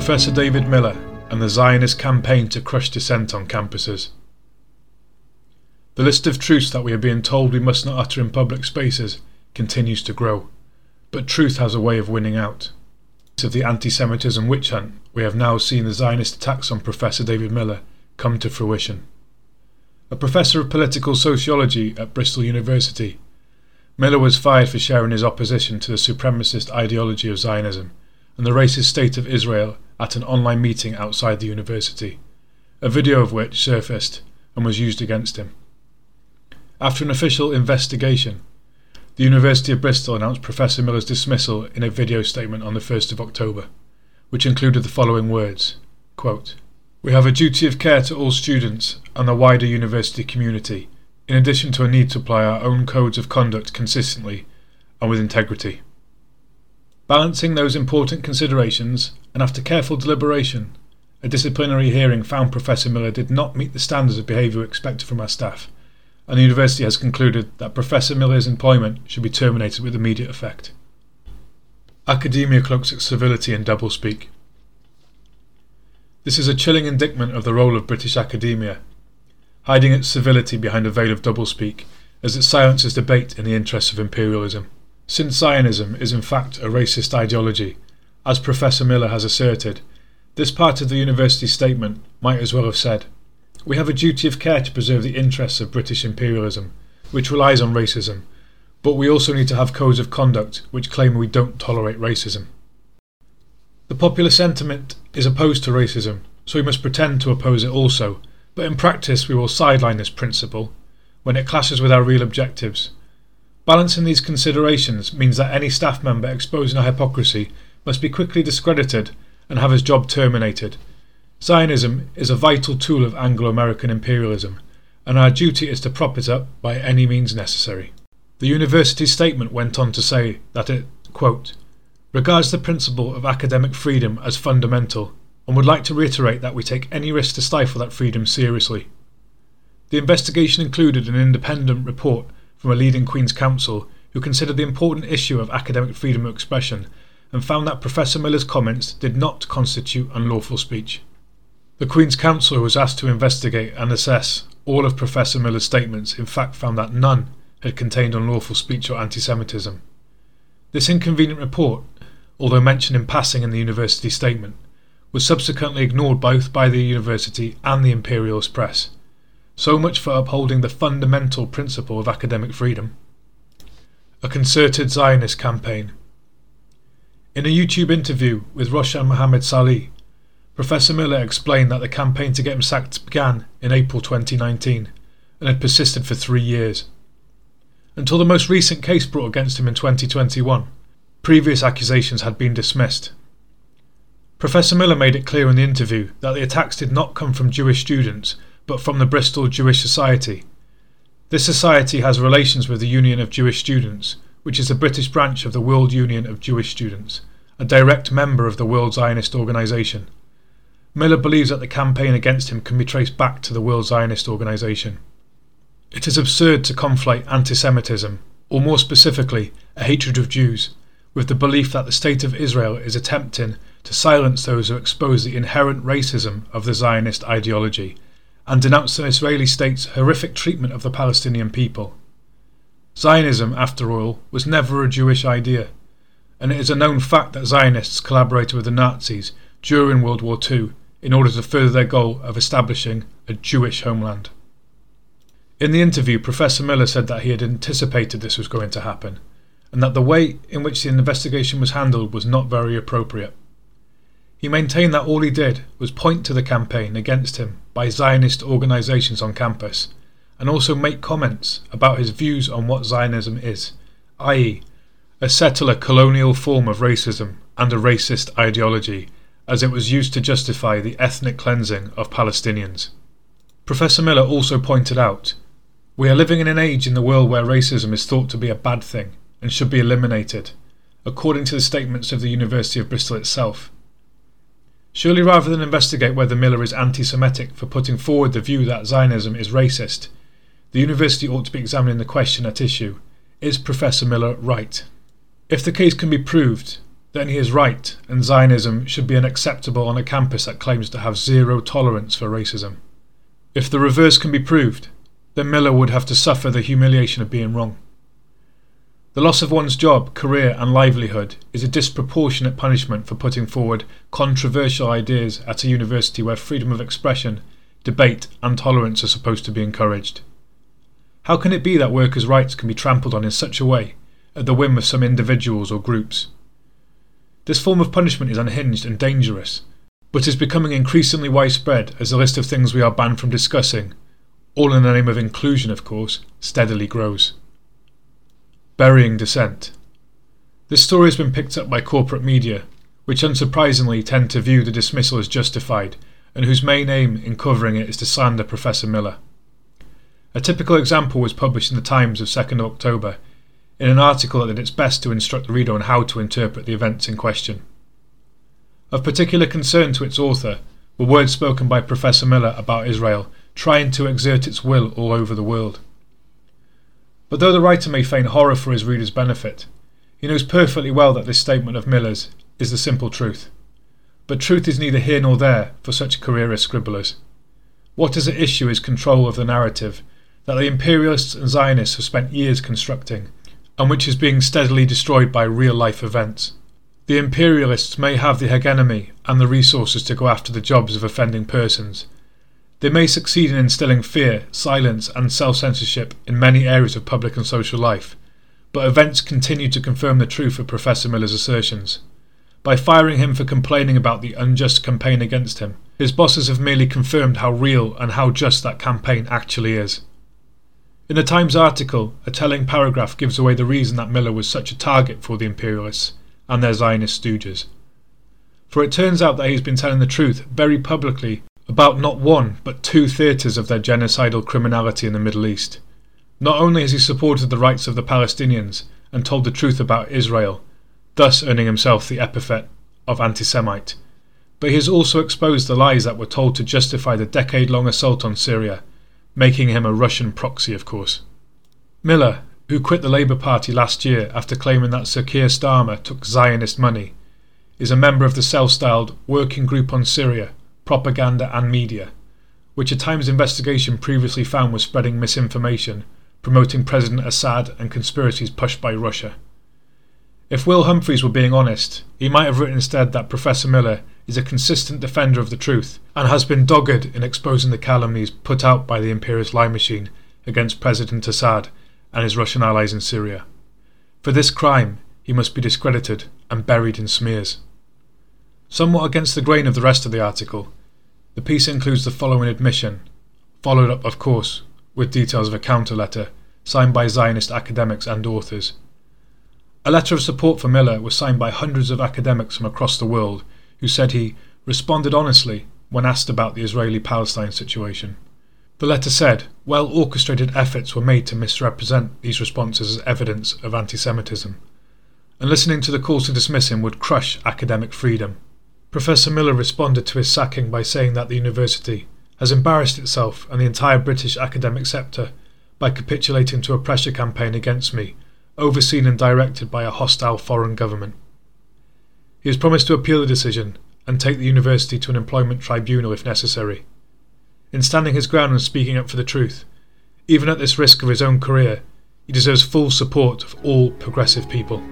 Professor David Miller and the Zionist campaign to crush dissent on campuses. The list of truths that we are being told we must not utter in public spaces continues to grow, but truth has a way of winning out. Of the anti Semitism witch hunt, we have now seen the Zionist attacks on Professor David Miller come to fruition. A professor of political sociology at Bristol University, Miller was fired for sharing his opposition to the supremacist ideology of Zionism and the racist state of Israel at an online meeting outside the university, a video of which surfaced and was used against him. After an official investigation, the University of Bristol announced Professor Miller's dismissal in a video statement on the 1st of October, which included the following words quote, We have a duty of care to all students and the wider university community, in addition to a need to apply our own codes of conduct consistently and with integrity. Balancing those important considerations, and after careful deliberation, a disciplinary hearing found Professor Miller did not meet the standards of behaviour expected from our staff, and the university has concluded that Professor Miller's employment should be terminated with immediate effect. Academia cloaks its civility in doublespeak. This is a chilling indictment of the role of British academia, hiding its civility behind a veil of doublespeak as it silences debate in the interests of imperialism. Since Zionism is in fact a racist ideology, as Professor Miller has asserted, this part of the university statement might as well have said, We have a duty of care to preserve the interests of British imperialism, which relies on racism, but we also need to have codes of conduct which claim we don't tolerate racism. The popular sentiment is opposed to racism, so we must pretend to oppose it also, but in practice we will sideline this principle when it clashes with our real objectives Balancing these considerations means that any staff member exposing a hypocrisy must be quickly discredited and have his job terminated. Zionism is a vital tool of Anglo American imperialism, and our duty is to prop it up by any means necessary. The university's statement went on to say that it, quote, regards the principle of academic freedom as fundamental and would like to reiterate that we take any risk to stifle that freedom seriously. The investigation included an independent report from a leading Queen's Counsel who considered the important issue of academic freedom of expression and found that Professor Miller's comments did not constitute unlawful speech. The Queen's Counsel, was asked to investigate and assess all of Professor Miller's statements, in fact found that none had contained unlawful speech or anti Semitism. This inconvenient report, although mentioned in passing in the university statement, was subsequently ignored both by the university and the imperialist press, so much for upholding the fundamental principle of academic freedom. A concerted Zionist campaign. In a YouTube interview with Roshan Mohammed Salih, Professor Miller explained that the campaign to get him sacked began in April 2019 and had persisted for three years. Until the most recent case brought against him in 2021, previous accusations had been dismissed. Professor Miller made it clear in the interview that the attacks did not come from Jewish students but from the Bristol Jewish Society. This society has relations with the Union of Jewish Students, which is a British branch of the World Union of Jewish Students, a direct member of the World Zionist Organization. Miller believes that the campaign against him can be traced back to the World Zionist Organization. It is absurd to conflate anti Semitism, or more specifically, a hatred of Jews, with the belief that the State of Israel is attempting to silence those who expose the inherent racism of the Zionist ideology and denounce the Israeli state's horrific treatment of the Palestinian people. Zionism, after all, was never a Jewish idea, and it is a known fact that Zionists collaborated with the Nazis during World War II in order to further their goal of establishing a Jewish homeland. In the interview, Professor Miller said that he had anticipated this was going to happen, and that the way in which the investigation was handled was not very appropriate. He maintained that all he did was point to the campaign against him by Zionist organisations on campus, and also make comments about his views on what Zionism is, i.e., a settler colonial form of racism and a racist ideology, as it was used to justify the ethnic cleansing of Palestinians. Professor Miller also pointed out We are living in an age in the world where racism is thought to be a bad thing and should be eliminated, according to the statements of the University of Bristol itself. Surely, rather than investigate whether Miller is anti Semitic for putting forward the view that Zionism is racist, the university ought to be examining the question at issue is Professor Miller right? If the case can be proved, then he is right, and Zionism should be unacceptable on a campus that claims to have zero tolerance for racism. If the reverse can be proved, then Miller would have to suffer the humiliation of being wrong. The loss of one's job, career, and livelihood is a disproportionate punishment for putting forward controversial ideas at a university where freedom of expression, debate, and tolerance are supposed to be encouraged. How can it be that workers' rights can be trampled on in such a way, at the whim of some individuals or groups? This form of punishment is unhinged and dangerous, but is becoming increasingly widespread as the list of things we are banned from discussing, all in the name of inclusion, of course, steadily grows. Burying dissent. This story has been picked up by corporate media, which unsurprisingly tend to view the dismissal as justified, and whose main aim in covering it is to slander Professor Miller. A typical example was published in the Times of 2nd October, in an article that its best to instruct the reader on how to interpret the events in question. Of particular concern to its author were words spoken by Professor Miller about Israel trying to exert its will all over the world. But though the writer may feign horror for his reader's benefit, he knows perfectly well that this statement of Miller's is the simple truth. But truth is neither here nor there for such careerist scribblers. What is at issue is control of the narrative that the imperialists and Zionists have spent years constructing, and which is being steadily destroyed by real life events. The imperialists may have the hegemony and the resources to go after the jobs of offending persons, they may succeed in instilling fear, silence, and self censorship in many areas of public and social life, but events continue to confirm the truth of Professor Miller's assertions. By firing him for complaining about the unjust campaign against him, his bosses have merely confirmed how real and how just that campaign actually is. In the Times article, a telling paragraph gives away the reason that Miller was such a target for the imperialists and their Zionist stooges. For it turns out that he has been telling the truth very publicly about not one, but two theatres of their genocidal criminality in the Middle East. Not only has he supported the rights of the Palestinians and told the truth about Israel, thus earning himself the epithet of anti Semite, but he has also exposed the lies that were told to justify the decade long assault on Syria, making him a Russian proxy, of course. Miller, who quit the Labour Party last year after claiming that Sir Keir Starmer took Zionist money, is a member of the self styled Working Group on Syria propaganda, and media, which a Times investigation previously found was spreading misinformation, promoting President Assad and conspiracies pushed by Russia. If Will Humphreys were being honest, he might have written instead that Professor Miller is a consistent defender of the truth and has been dogged in exposing the calumnies put out by the imperialist lie machine against President Assad and his Russian allies in Syria. For this crime, he must be discredited and buried in smears. Somewhat against the grain of the rest of the article, the piece includes the following admission, followed up, of course, with details of a counter letter signed by Zionist academics and authors. A letter of support for Miller was signed by hundreds of academics from across the world who said he responded honestly when asked about the Israeli Palestine situation. The letter said well orchestrated efforts were made to misrepresent these responses as evidence of anti Semitism, and listening to the calls to dismiss him would crush academic freedom. Professor Miller responded to his sacking by saying that the university has embarrassed itself and the entire British academic sector by capitulating to a pressure campaign against me, overseen and directed by a hostile foreign government. He has promised to appeal the decision and take the university to an employment tribunal if necessary. In standing his ground and speaking up for the truth, even at this risk of his own career, he deserves full support of all progressive people.